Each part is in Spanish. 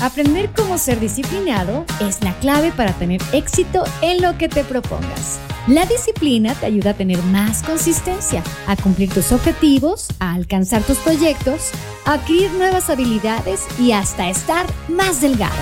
Aprender cómo ser disciplinado es la clave para tener éxito en lo que te propongas. La disciplina te ayuda a tener más consistencia, a cumplir tus objetivos, a alcanzar tus proyectos, a adquirir nuevas habilidades y hasta estar más delgado.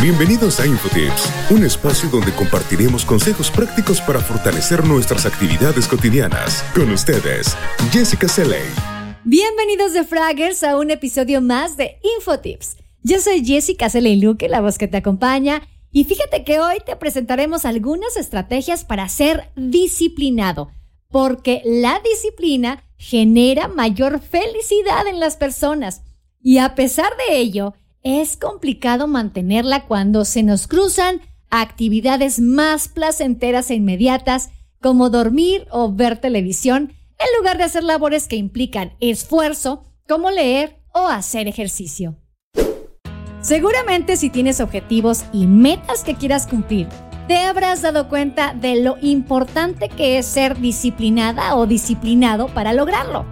Bienvenidos a InfoTips, un espacio donde compartiremos consejos prácticos para fortalecer nuestras actividades cotidianas. Con ustedes, Jessica Seley. Bienvenidos de Fraggers a un episodio más de InfoTips. Yo soy Jessica Seley Luque, la voz que te acompaña, y fíjate que hoy te presentaremos algunas estrategias para ser disciplinado, porque la disciplina genera mayor felicidad en las personas. Y a pesar de ello, es complicado mantenerla cuando se nos cruzan actividades más placenteras e inmediatas como dormir o ver televisión en lugar de hacer labores que implican esfuerzo como leer o hacer ejercicio. Seguramente si tienes objetivos y metas que quieras cumplir, te habrás dado cuenta de lo importante que es ser disciplinada o disciplinado para lograrlo.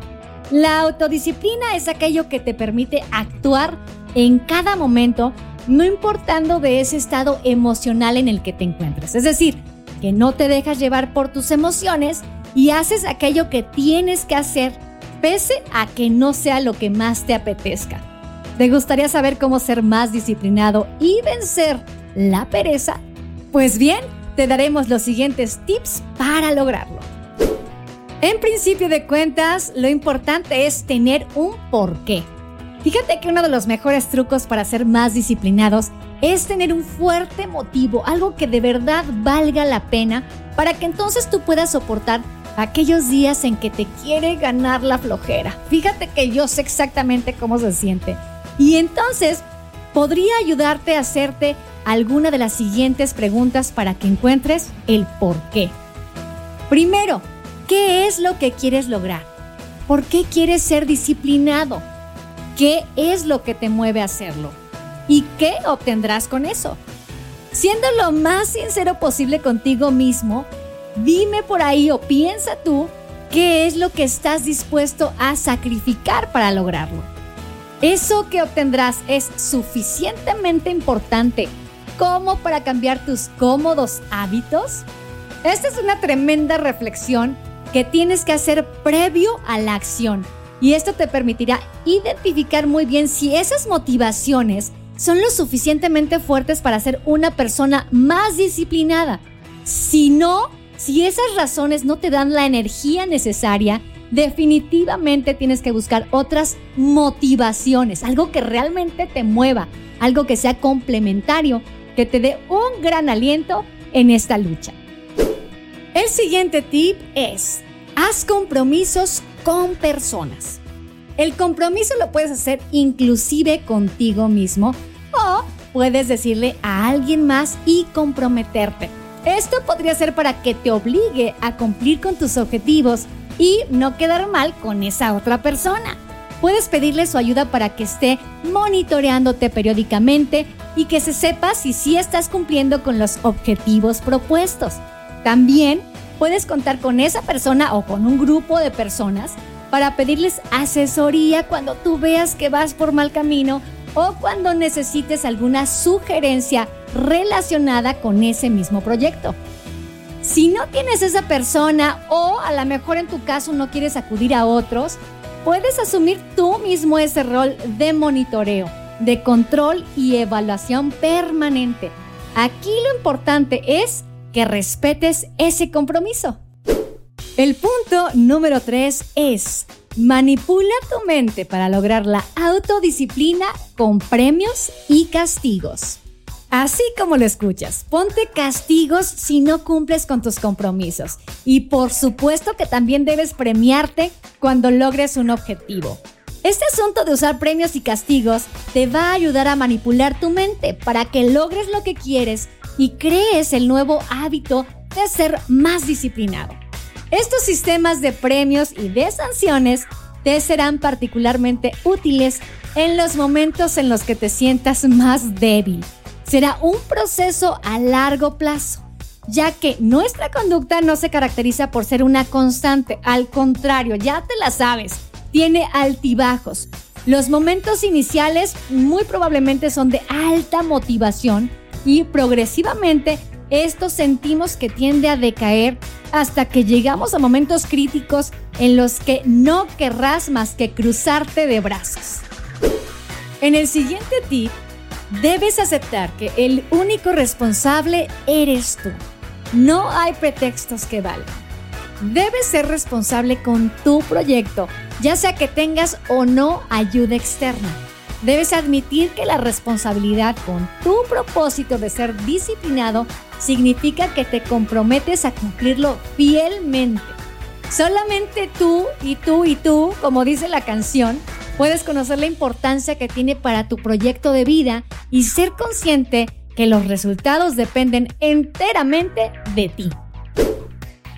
La autodisciplina es aquello que te permite actuar en cada momento, no importando de ese estado emocional en el que te encuentres. Es decir, que no te dejas llevar por tus emociones y haces aquello que tienes que hacer, pese a que no sea lo que más te apetezca. ¿Te gustaría saber cómo ser más disciplinado y vencer la pereza? Pues bien, te daremos los siguientes tips para lograrlo. En principio de cuentas, lo importante es tener un porqué. Fíjate que uno de los mejores trucos para ser más disciplinados es tener un fuerte motivo, algo que de verdad valga la pena, para que entonces tú puedas soportar aquellos días en que te quiere ganar la flojera. Fíjate que yo sé exactamente cómo se siente. Y entonces podría ayudarte a hacerte alguna de las siguientes preguntas para que encuentres el por qué. Primero, ¿qué es lo que quieres lograr? ¿Por qué quieres ser disciplinado? ¿Qué es lo que te mueve a hacerlo? ¿Y qué obtendrás con eso? Siendo lo más sincero posible contigo mismo, Dime por ahí o piensa tú qué es lo que estás dispuesto a sacrificar para lograrlo. Eso que obtendrás es suficientemente importante como para cambiar tus cómodos hábitos. Esta es una tremenda reflexión que tienes que hacer previo a la acción y esto te permitirá identificar muy bien si esas motivaciones son lo suficientemente fuertes para ser una persona más disciplinada. Si no, si esas razones no te dan la energía necesaria, definitivamente tienes que buscar otras motivaciones, algo que realmente te mueva, algo que sea complementario, que te dé un gran aliento en esta lucha. El siguiente tip es, haz compromisos con personas. El compromiso lo puedes hacer inclusive contigo mismo o puedes decirle a alguien más y comprometerte. Esto podría ser para que te obligue a cumplir con tus objetivos y no quedar mal con esa otra persona. Puedes pedirle su ayuda para que esté monitoreándote periódicamente y que se sepa si sí estás cumpliendo con los objetivos propuestos. También puedes contar con esa persona o con un grupo de personas para pedirles asesoría cuando tú veas que vas por mal camino o cuando necesites alguna sugerencia relacionada con ese mismo proyecto. Si no tienes esa persona o a lo mejor en tu caso no quieres acudir a otros, puedes asumir tú mismo ese rol de monitoreo, de control y evaluación permanente. Aquí lo importante es que respetes ese compromiso. El punto número 3 es manipula tu mente para lograr la autodisciplina con premios y castigos. Así como lo escuchas, ponte castigos si no cumples con tus compromisos. Y por supuesto que también debes premiarte cuando logres un objetivo. Este asunto de usar premios y castigos te va a ayudar a manipular tu mente para que logres lo que quieres y crees el nuevo hábito de ser más disciplinado. Estos sistemas de premios y de sanciones te serán particularmente útiles en los momentos en los que te sientas más débil. Será un proceso a largo plazo, ya que nuestra conducta no se caracteriza por ser una constante, al contrario, ya te la sabes, tiene altibajos, Los momentos iniciales muy probablemente son de alta motivación y progresivamente esto sentimos que tiende a decaer hasta que llegamos a momentos críticos en los que no querrás más que cruzarte de brazos. En el siguiente tip, debes aceptar que el único responsable eres tú. No hay pretextos que valgan. Debes ser responsable con tu proyecto, ya sea que tengas o no ayuda externa. Debes admitir que la responsabilidad con tu propósito de ser disciplinado significa que te comprometes a cumplirlo fielmente. Solamente tú y tú y tú, como dice la canción, puedes conocer la importancia que tiene para tu proyecto de vida y ser consciente que los resultados dependen enteramente de ti.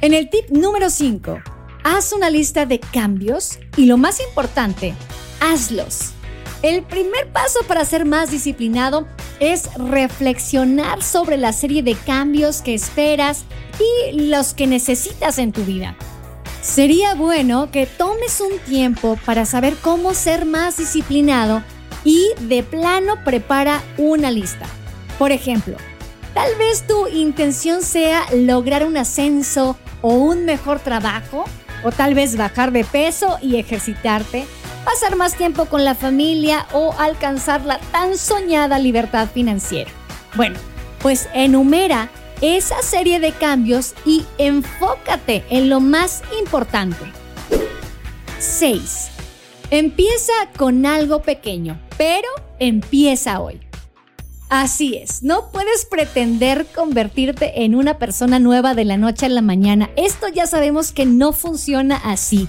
En el tip número 5, haz una lista de cambios y lo más importante, hazlos. El primer paso para ser más disciplinado es reflexionar sobre la serie de cambios que esperas y los que necesitas en tu vida. Sería bueno que tomes un tiempo para saber cómo ser más disciplinado y de plano prepara una lista. Por ejemplo, tal vez tu intención sea lograr un ascenso o un mejor trabajo, o tal vez bajar de peso y ejercitarte pasar más tiempo con la familia o alcanzar la tan soñada libertad financiera. Bueno, pues enumera esa serie de cambios y enfócate en lo más importante. 6. Empieza con algo pequeño, pero empieza hoy. Así es, no puedes pretender convertirte en una persona nueva de la noche a la mañana. Esto ya sabemos que no funciona así.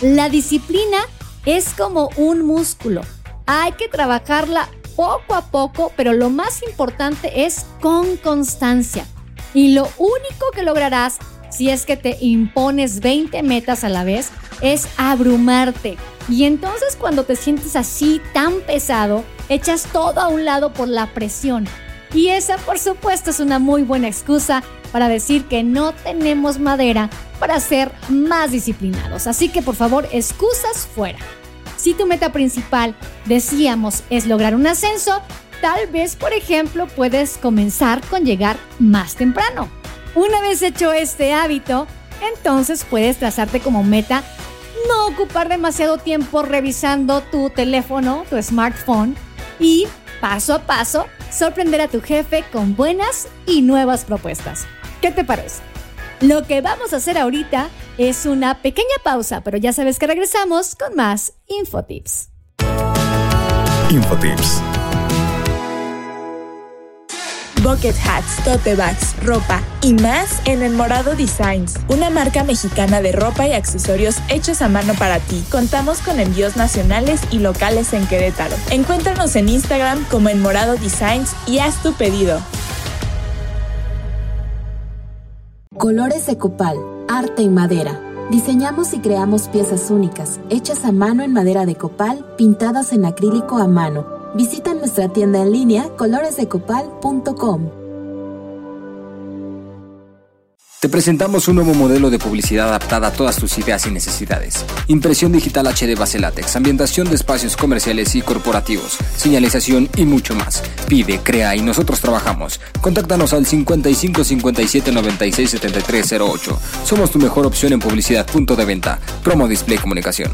La disciplina es como un músculo. Hay que trabajarla poco a poco, pero lo más importante es con constancia. Y lo único que lograrás si es que te impones 20 metas a la vez es abrumarte. Y entonces cuando te sientes así tan pesado, echas todo a un lado por la presión. Y esa por supuesto es una muy buena excusa para decir que no tenemos madera para ser más disciplinados. Así que por favor, excusas fuera. Si tu meta principal, decíamos, es lograr un ascenso, tal vez, por ejemplo, puedes comenzar con llegar más temprano. Una vez hecho este hábito, entonces puedes trazarte como meta no ocupar demasiado tiempo revisando tu teléfono, tu smartphone y paso a paso sorprender a tu jefe con buenas y nuevas propuestas. ¿Qué te parece? Lo que vamos a hacer ahorita es una pequeña pausa, pero ya sabes que regresamos con más Infotips. Infotips. Bucket hats, tote bags, ropa y más en El Morado Designs, una marca mexicana de ropa y accesorios hechos a mano para ti. Contamos con envíos nacionales y locales en Querétaro. Encuéntranos en Instagram como El Morado Designs y haz tu pedido. Colores de Copal, arte en madera. Diseñamos y creamos piezas únicas, hechas a mano en madera de copal, pintadas en acrílico a mano. Visita nuestra tienda en línea coloresdecopal.com. Te presentamos un nuevo modelo de publicidad adaptada a todas tus ideas y necesidades. Impresión digital HD base látex, ambientación de espacios comerciales y corporativos, señalización y mucho más. Pide, crea y nosotros trabajamos. Contáctanos al 55 57 96 73 08. Somos tu mejor opción en publicidad punto de venta. Promo Display Comunicación.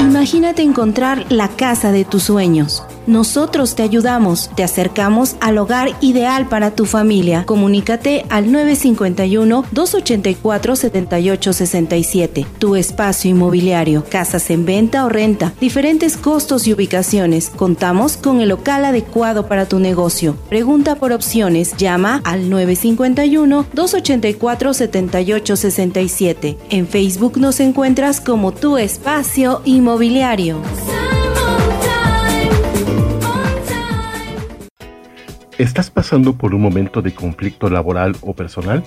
Imagínate encontrar la casa de tus sueños. Nosotros te ayudamos, te acercamos al hogar ideal para tu familia. Comunícate al 951-284-7867. Tu espacio inmobiliario, casas en venta o renta, diferentes costos y ubicaciones. Contamos con el local adecuado para tu negocio. Pregunta por opciones, llama al 951-284-7867. En Facebook nos encuentras como tu espacio inmobiliario. ¿Estás pasando por un momento de conflicto laboral o personal?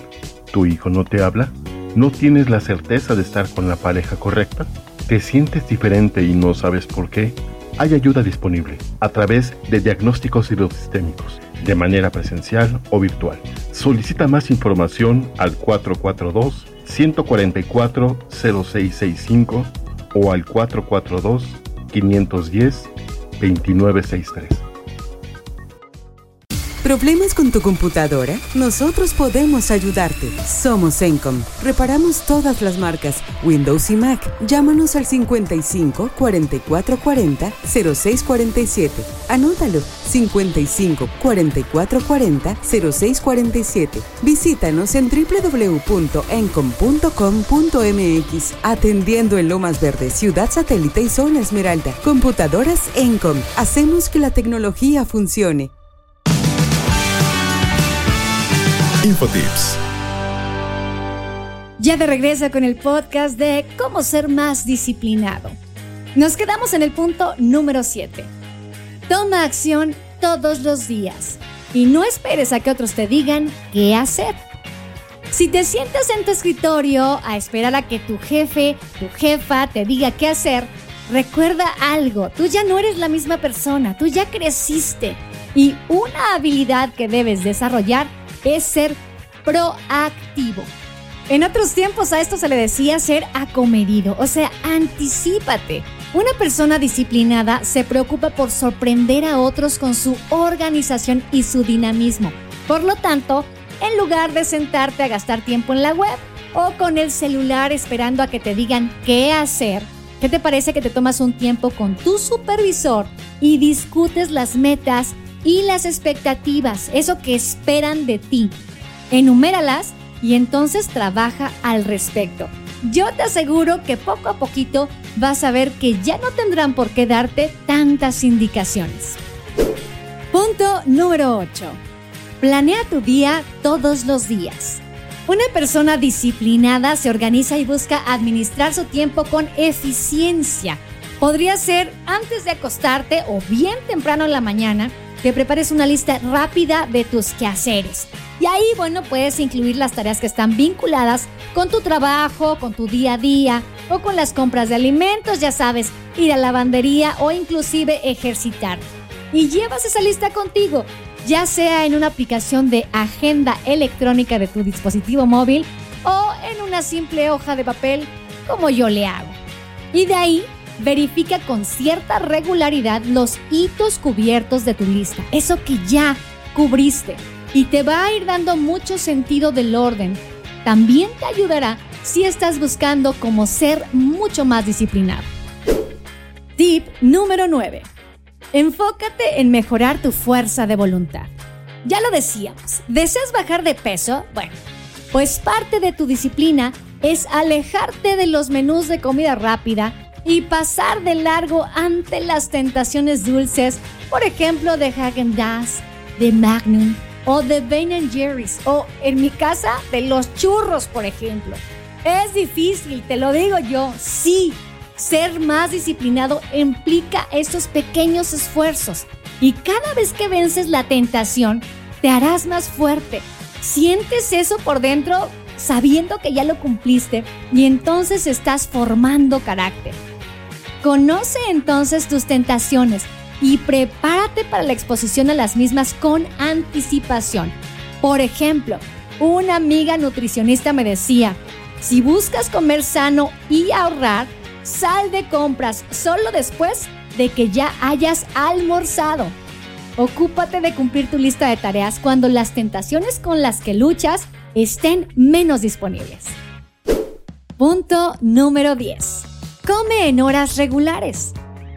¿Tu hijo no te habla? ¿No tienes la certeza de estar con la pareja correcta? ¿Te sientes diferente y no sabes por qué? Hay ayuda disponible a través de diagnósticos hidrosistémicos, de manera presencial o virtual. Solicita más información al 442 144 0665 o al 442-510-2963. ¿Problemas con tu computadora? Nosotros podemos ayudarte. Somos Encom. Reparamos todas las marcas, Windows y Mac. Llámanos al 55 44 40 0647. Anótalo 55 44 40 0647. Visítanos en www.encom.com.mx. Atendiendo en Lomas Verde, Ciudad Satélite y Zona Esmeralda. Computadoras Encom. Hacemos que la tecnología funcione. Infotips. Ya de regreso con el podcast de cómo ser más disciplinado. Nos quedamos en el punto número 7. Toma acción todos los días y no esperes a que otros te digan qué hacer. Si te sientas en tu escritorio a esperar a que tu jefe, tu jefa te diga qué hacer, recuerda algo, tú ya no eres la misma persona, tú ya creciste y una habilidad que debes desarrollar es ser proactivo. En otros tiempos a esto se le decía ser acomedido, o sea, anticípate. Una persona disciplinada se preocupa por sorprender a otros con su organización y su dinamismo. Por lo tanto, en lugar de sentarte a gastar tiempo en la web o con el celular esperando a que te digan qué hacer, ¿qué te parece que te tomas un tiempo con tu supervisor y discutes las metas y las expectativas, eso que esperan de ti. Enuméralas y entonces trabaja al respecto. Yo te aseguro que poco a poquito vas a ver que ya no tendrán por qué darte tantas indicaciones. Punto número 8. Planea tu día todos los días. Una persona disciplinada se organiza y busca administrar su tiempo con eficiencia. Podría ser antes de acostarte o bien temprano en la mañana que prepares una lista rápida de tus quehaceres. Y ahí, bueno, puedes incluir las tareas que están vinculadas con tu trabajo, con tu día a día o con las compras de alimentos, ya sabes, ir a la lavandería o inclusive ejercitar. Y llevas esa lista contigo, ya sea en una aplicación de agenda electrónica de tu dispositivo móvil o en una simple hoja de papel como yo le hago. Y de ahí verifica con cierta regularidad los hitos cubiertos de tu lista, eso que ya cubriste, y te va a ir dando mucho sentido del orden. También te ayudará si estás buscando cómo ser mucho más disciplinado. Tip número 9. Enfócate en mejorar tu fuerza de voluntad. Ya lo decíamos, ¿deseas bajar de peso? Bueno, pues parte de tu disciplina es alejarte de los menús de comida rápida y pasar de largo ante las tentaciones dulces, por ejemplo de Hagen Dazs, de Magnum o de Ben Jerry's o en mi casa de los churros, por ejemplo. Es difícil, te lo digo yo, sí. Ser más disciplinado implica esos pequeños esfuerzos y cada vez que vences la tentación, te harás más fuerte. Sientes eso por dentro sabiendo que ya lo cumpliste y entonces estás formando carácter. Conoce entonces tus tentaciones y prepárate para la exposición a las mismas con anticipación. Por ejemplo, una amiga nutricionista me decía, si buscas comer sano y ahorrar, sal de compras solo después de que ya hayas almorzado. Ocúpate de cumplir tu lista de tareas cuando las tentaciones con las que luchas estén menos disponibles. Punto número 10. Come en horas regulares.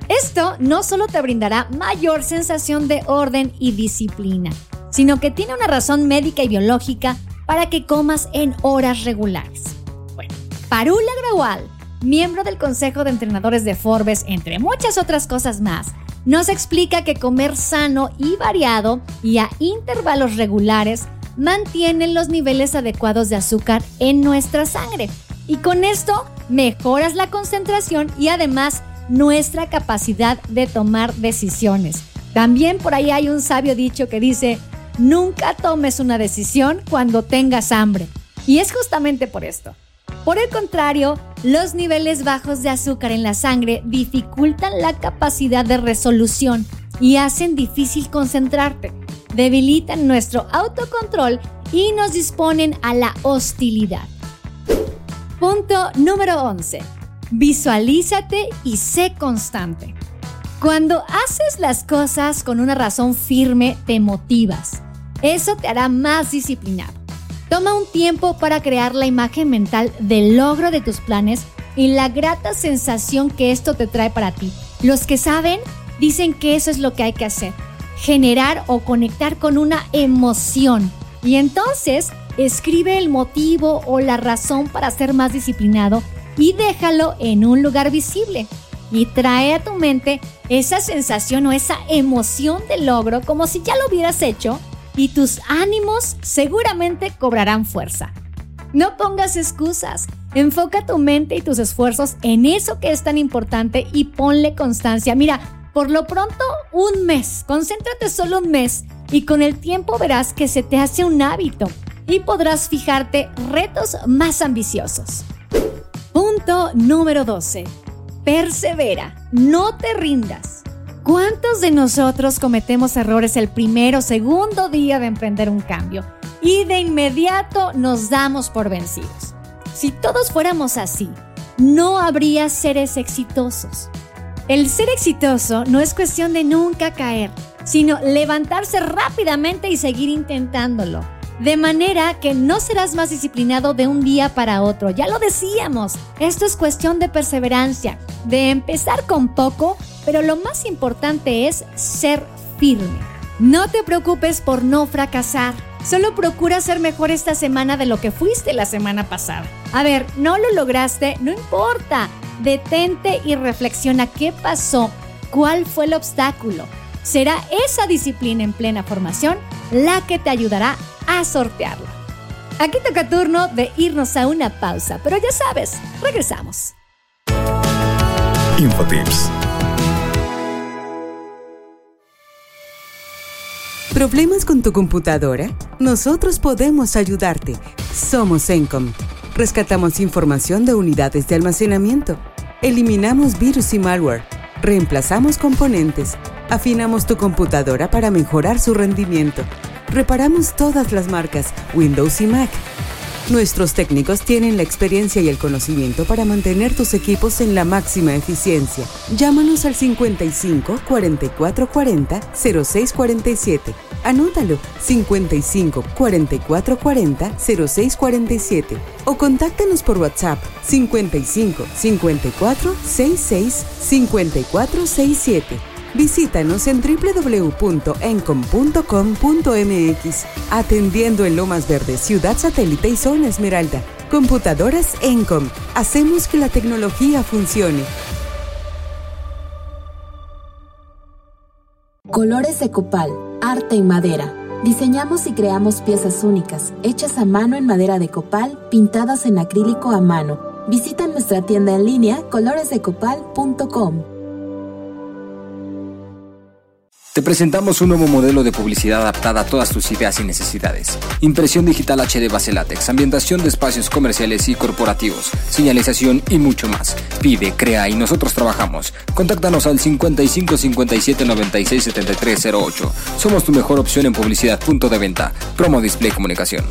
Esto no solo te brindará mayor sensación de orden y disciplina, sino que tiene una razón médica y biológica para que comas en horas regulares. Bueno, Parula Graual, miembro del Consejo de Entrenadores de Forbes, entre muchas otras cosas más, nos explica que comer sano y variado y a intervalos regulares mantienen los niveles adecuados de azúcar en nuestra sangre. Y con esto mejoras la concentración y además nuestra capacidad de tomar decisiones. También por ahí hay un sabio dicho que dice, nunca tomes una decisión cuando tengas hambre. Y es justamente por esto. Por el contrario, los niveles bajos de azúcar en la sangre dificultan la capacidad de resolución y hacen difícil concentrarte, debilitan nuestro autocontrol y nos disponen a la hostilidad. Punto número 11. Visualízate y sé constante. Cuando haces las cosas con una razón firme, te motivas. Eso te hará más disciplinado. Toma un tiempo para crear la imagen mental del logro de tus planes y la grata sensación que esto te trae para ti. Los que saben dicen que eso es lo que hay que hacer, generar o conectar con una emoción. Y entonces escribe el motivo o la razón para ser más disciplinado y déjalo en un lugar visible. Y trae a tu mente esa sensación o esa emoción de logro como si ya lo hubieras hecho y tus ánimos seguramente cobrarán fuerza. No pongas excusas, enfoca tu mente y tus esfuerzos en eso que es tan importante y ponle constancia. Mira, por lo pronto un mes, concéntrate solo un mes y con el tiempo verás que se te hace un hábito y podrás fijarte retos más ambiciosos. Punto número 12. Persevera, no te rindas. ¿Cuántos de nosotros cometemos errores el primero o segundo día de emprender un cambio y de inmediato nos damos por vencidos? Si todos fuéramos así, no habría seres exitosos. El ser exitoso no es cuestión de nunca caer, sino levantarse rápidamente y seguir intentándolo. De manera que no serás más disciplinado de un día para otro. Ya lo decíamos, esto es cuestión de perseverancia, de empezar con poco, pero lo más importante es ser firme. No te preocupes por no fracasar. Solo procura ser mejor esta semana de lo que fuiste la semana pasada. A ver, no lo lograste, no importa. Detente y reflexiona qué pasó, cuál fue el obstáculo. Será esa disciplina en plena formación la que te ayudará a sortearlo. Aquí toca turno de irnos a una pausa, pero ya sabes, regresamos. Infotips. ¿Problemas con tu computadora? Nosotros podemos ayudarte. Somos Encom. Rescatamos información de unidades de almacenamiento. Eliminamos virus y malware. Reemplazamos componentes. Afinamos tu computadora para mejorar su rendimiento Reparamos todas las marcas, Windows y Mac. Nuestros técnicos tienen la experiencia y el conocimiento para mantener tus equipos en la máxima eficiencia. Llámanos al 55 44 40 06 47. Anótalo 55 44 40 06 47 o contáctanos por WhatsApp 55 54 66 54 67. Visítanos en www.encom.com.mx, atendiendo en Lomas Verdes, Ciudad Satélite y Zona Esmeralda. Computadoras Encom. Hacemos que la tecnología funcione. Colores de copal, arte en madera. Diseñamos y creamos piezas únicas, hechas a mano en madera de copal, pintadas en acrílico a mano. Visita nuestra tienda en línea coloresdecopal.com. Te presentamos un nuevo modelo de publicidad adaptada a todas tus ideas y necesidades. Impresión digital HD base látex, ambientación de espacios comerciales y corporativos, señalización y mucho más. Pide, crea y nosotros trabajamos. Contáctanos al 55 57 96 73 08. Somos tu mejor opción en publicidad. Punto de venta. Promo Display Comunicación.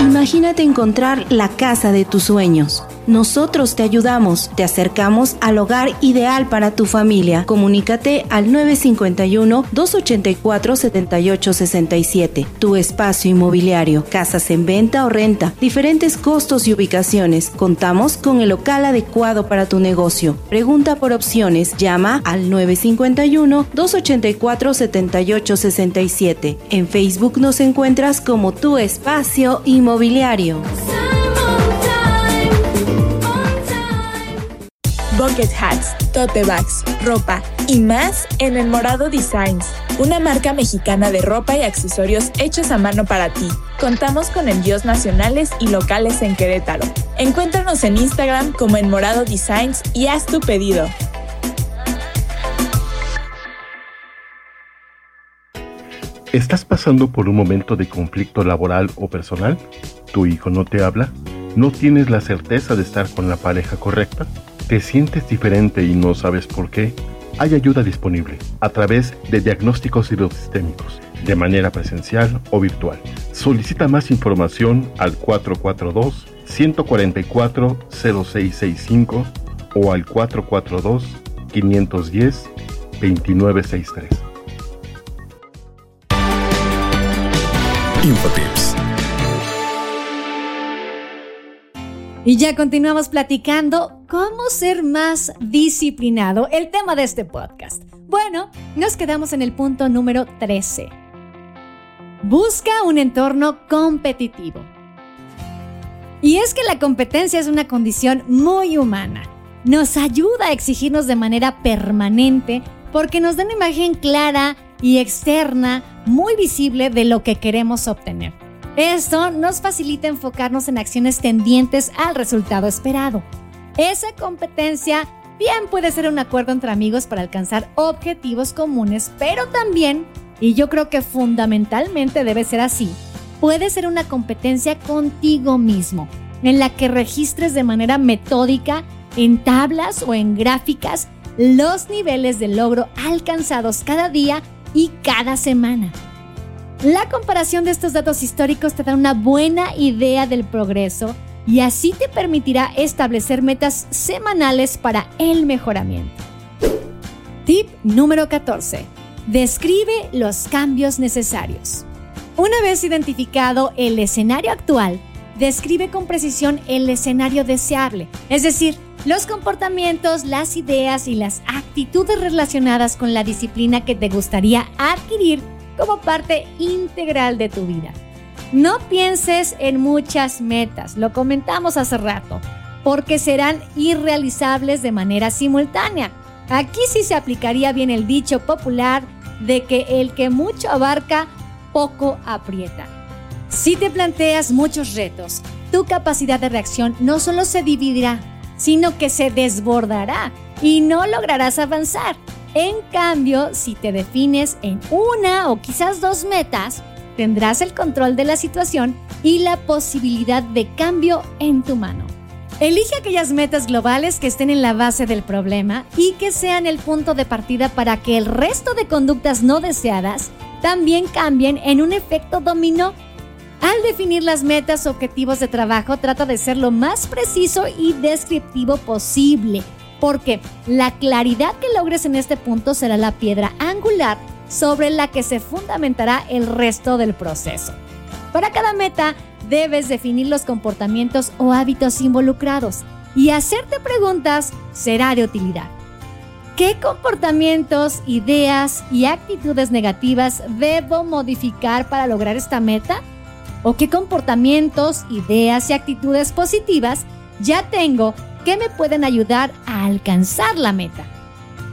Imagínate encontrar la casa de tus sueños nosotros te ayudamos, te acercamos al hogar ideal para tu familia. Comunícate al 951-284-7867. Tu espacio inmobiliario, casas en venta o renta, diferentes costos y ubicaciones. Contamos con el local adecuado para tu negocio. Pregunta por opciones, llama al 951-284-7867. En Facebook nos encuentras como tu espacio inmobiliario. Bucket hats, tote bags, ropa y más en El Morado Designs, una marca mexicana de ropa y accesorios hechos a mano para ti. Contamos con envíos nacionales y locales en Querétaro. Encuéntranos en Instagram como El Morado Designs y haz tu pedido. ¿Estás pasando por un momento de conflicto laboral o personal? ¿Tu hijo no te habla? ¿No tienes la certeza de estar con la pareja correcta? ¿Te sientes diferente y no sabes por qué? Hay ayuda disponible a través de diagnósticos hidrosistémicos, de manera presencial o virtual. Solicita más información al 442 144 0665 o al 442 510 2963. Infotips. Y ya continuamos platicando cómo ser más disciplinado, el tema de este podcast. Bueno, nos quedamos en el punto número 13. Busca un entorno competitivo. Y es que la competencia es una condición muy humana. Nos ayuda a exigirnos de manera permanente porque nos da una imagen clara y externa, muy visible de lo que queremos obtener. Esto nos facilita enfocarnos en acciones tendientes al resultado esperado. Esa competencia bien puede ser un acuerdo entre amigos para alcanzar objetivos comunes, pero también, y yo creo que fundamentalmente debe ser así, puede ser una competencia contigo mismo, en la que registres de manera metódica en tablas o en gráficas los niveles de logro alcanzados cada día y cada semana. La comparación de estos datos históricos te da una buena idea del progreso y así te permitirá establecer metas semanales para el mejoramiento. Tip número 14. Describe los cambios necesarios. Una vez identificado el escenario actual, describe con precisión el escenario deseable, es decir, los comportamientos, las ideas y las actitudes relacionadas con la disciplina que te gustaría adquirir como parte integral de tu vida. No pienses en muchas metas, lo comentamos hace rato, porque serán irrealizables de manera simultánea. Aquí sí se aplicaría bien el dicho popular de que el que mucho abarca, poco aprieta. Si te planteas muchos retos, tu capacidad de reacción no solo se dividirá, sino que se desbordará y no lograrás avanzar. En cambio, si te defines en una o quizás dos metas, tendrás el control de la situación y la posibilidad de cambio en tu mano. Elige aquellas metas globales que estén en la base del problema y que sean el punto de partida para que el resto de conductas no deseadas también cambien en un efecto dominó. Al definir las metas o objetivos de trabajo, trata de ser lo más preciso y descriptivo posible porque la claridad que logres en este punto será la piedra angular sobre la que se fundamentará el resto del proceso. Para cada meta, debes definir los comportamientos o hábitos involucrados y hacerte preguntas será de utilidad. ¿Qué comportamientos, ideas y actitudes negativas debo modificar para lograr esta meta? ¿O qué comportamientos, ideas y actitudes positivas ya tengo que me pueden ayudar a alcanzar la meta.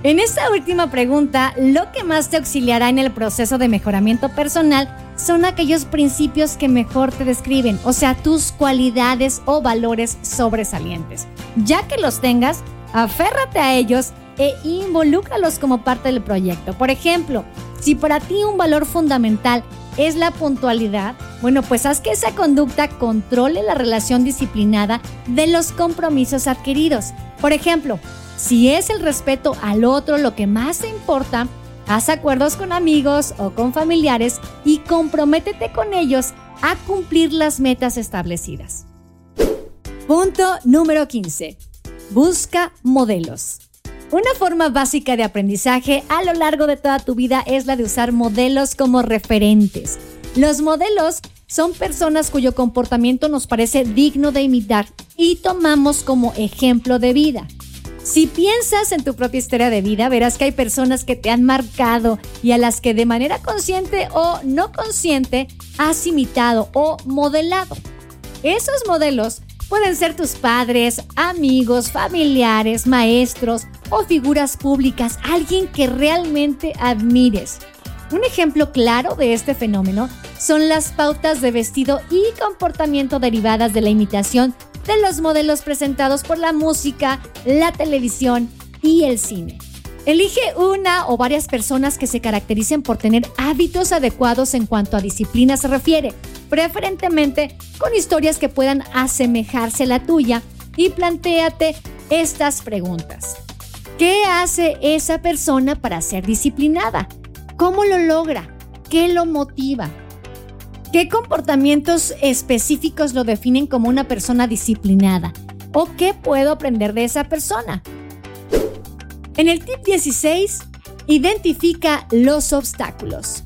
En esta última pregunta, lo que más te auxiliará en el proceso de mejoramiento personal son aquellos principios que mejor te describen, o sea, tus cualidades o valores sobresalientes. Ya que los tengas, aférrate a ellos e involúcralos como parte del proyecto. Por ejemplo, si para ti un valor fundamental es la puntualidad, bueno, pues haz que esa conducta controle la relación disciplinada de los compromisos adquiridos. Por ejemplo, si es el respeto al otro lo que más te importa, haz acuerdos con amigos o con familiares y comprométete con ellos a cumplir las metas establecidas. Punto número 15. Busca modelos. Una forma básica de aprendizaje a lo largo de toda tu vida es la de usar modelos como referentes. Los modelos son personas cuyo comportamiento nos parece digno de imitar y tomamos como ejemplo de vida. Si piensas en tu propia historia de vida, verás que hay personas que te han marcado y a las que de manera consciente o no consciente has imitado o modelado. Esos modelos pueden ser tus padres, amigos, familiares, maestros, o figuras públicas, alguien que realmente admires. Un ejemplo claro de este fenómeno son las pautas de vestido y comportamiento derivadas de la imitación de los modelos presentados por la música, la televisión y el cine. Elige una o varias personas que se caractericen por tener hábitos adecuados en cuanto a disciplina se refiere, preferentemente con historias que puedan asemejarse a la tuya y plantéate estas preguntas. ¿Qué hace esa persona para ser disciplinada? ¿Cómo lo logra? ¿Qué lo motiva? ¿Qué comportamientos específicos lo definen como una persona disciplinada? ¿O qué puedo aprender de esa persona? En el tip 16, identifica los obstáculos.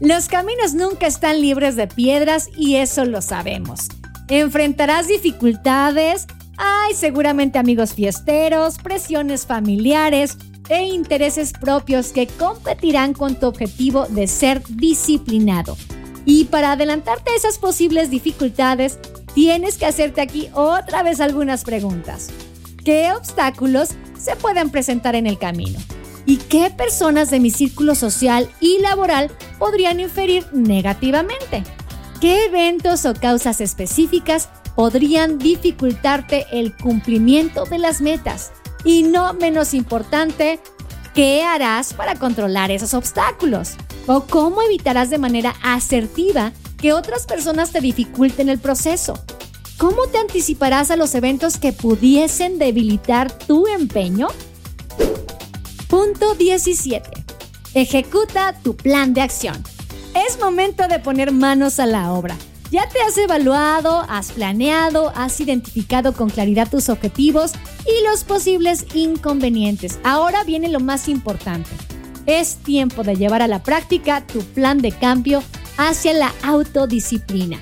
Los caminos nunca están libres de piedras y eso lo sabemos. Enfrentarás dificultades, hay seguramente amigos fiesteros, presiones familiares e intereses propios que competirán con tu objetivo de ser disciplinado. Y para adelantarte a esas posibles dificultades, tienes que hacerte aquí otra vez algunas preguntas. ¿Qué obstáculos se pueden presentar en el camino? ¿Y qué personas de mi círculo social y laboral podrían inferir negativamente? ¿Qué eventos o causas específicas podrían dificultarte el cumplimiento de las metas? Y no menos importante, ¿qué harás para controlar esos obstáculos? ¿O cómo evitarás de manera asertiva que otras personas te dificulten el proceso? ¿Cómo te anticiparás a los eventos que pudiesen debilitar tu empeño? Punto 17. Ejecuta tu plan de acción. Es momento de poner manos a la obra. Ya te has evaluado, has planeado, has identificado con claridad tus objetivos y los posibles inconvenientes. Ahora viene lo más importante. Es tiempo de llevar a la práctica tu plan de cambio hacia la autodisciplina.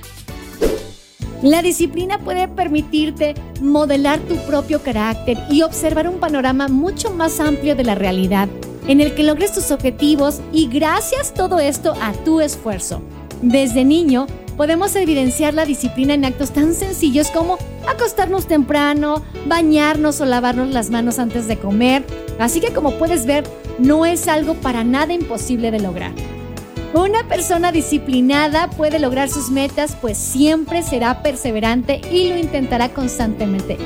La disciplina puede permitirte modelar tu propio carácter y observar un panorama mucho más amplio de la realidad, en el que logres tus objetivos y gracias todo esto a tu esfuerzo. Desde niño, podemos evidenciar la disciplina en actos tan sencillos como acostarnos temprano, bañarnos o lavarnos las manos antes de comer. Así que como puedes ver, no es algo para nada imposible de lograr. Una persona disciplinada puede lograr sus metas, pues siempre será perseverante y lo intentará constantemente.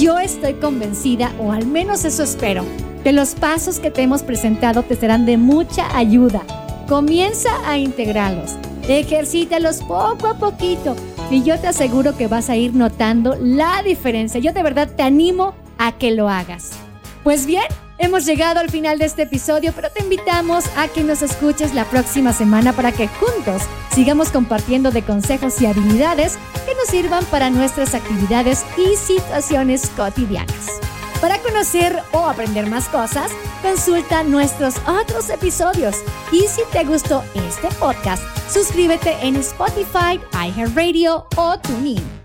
Yo estoy convencida, o al menos eso espero, que los pasos que te hemos presentado te serán de mucha ayuda. Comienza a integrarlos, ejercítalos poco a poquito y yo te aseguro que vas a ir notando la diferencia. Yo de verdad te animo a que lo hagas. Pues bien, Hemos llegado al final de este episodio, pero te invitamos a que nos escuches la próxima semana para que juntos sigamos compartiendo de consejos y habilidades que nos sirvan para nuestras actividades y situaciones cotidianas. Para conocer o aprender más cosas, consulta nuestros otros episodios. Y si te gustó este podcast, suscríbete en Spotify, iHeartRadio o TuneIn.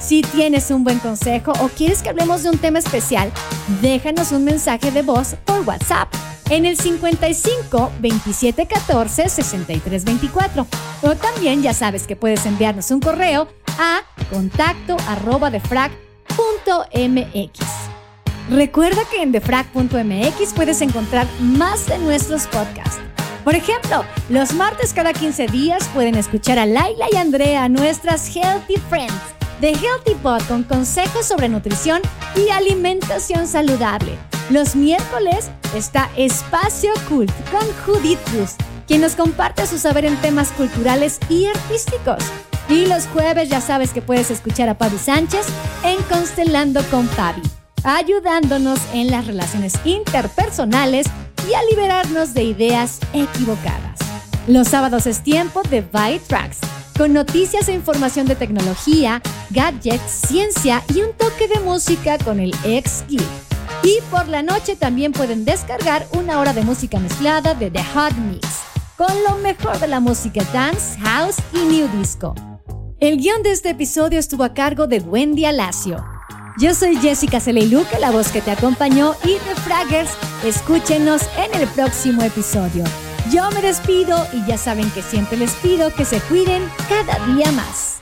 Si tienes un buen consejo o quieres que hablemos de un tema especial, déjanos un mensaje de voz por WhatsApp en el 55 27 14 63 24. O también ya sabes que puedes enviarnos un correo a contacto arroba defrag.mx. Recuerda que en defrag.mx puedes encontrar más de nuestros podcasts. Por ejemplo, los martes cada 15 días pueden escuchar a Laila y Andrea, nuestras Healthy Friends The Healthy Pot con consejos sobre nutrición y alimentación saludable. Los miércoles está Espacio Cult con Judith Cruz, quien nos comparte su saber en temas culturales y artísticos. Y los jueves ya sabes que puedes escuchar a Pabi Sánchez en Constelando con Pabi, ayudándonos en las relaciones interpersonales y a liberarnos de ideas equivocadas. Los sábados es tiempo de Byte Tracks con noticias e información de tecnología, gadgets, ciencia y un toque de música con el ex Geek. Y por la noche también pueden descargar una hora de música mezclada de The Hot Mix, con lo mejor de la música dance, house y new disco. El guion de este episodio estuvo a cargo de Wendy Alacio. Yo soy Jessica Celeiluque, la voz que te acompañó, y The Fraggers. Escúchenos en el próximo episodio. Yo me despido y ya saben que siempre les pido que se cuiden cada día más.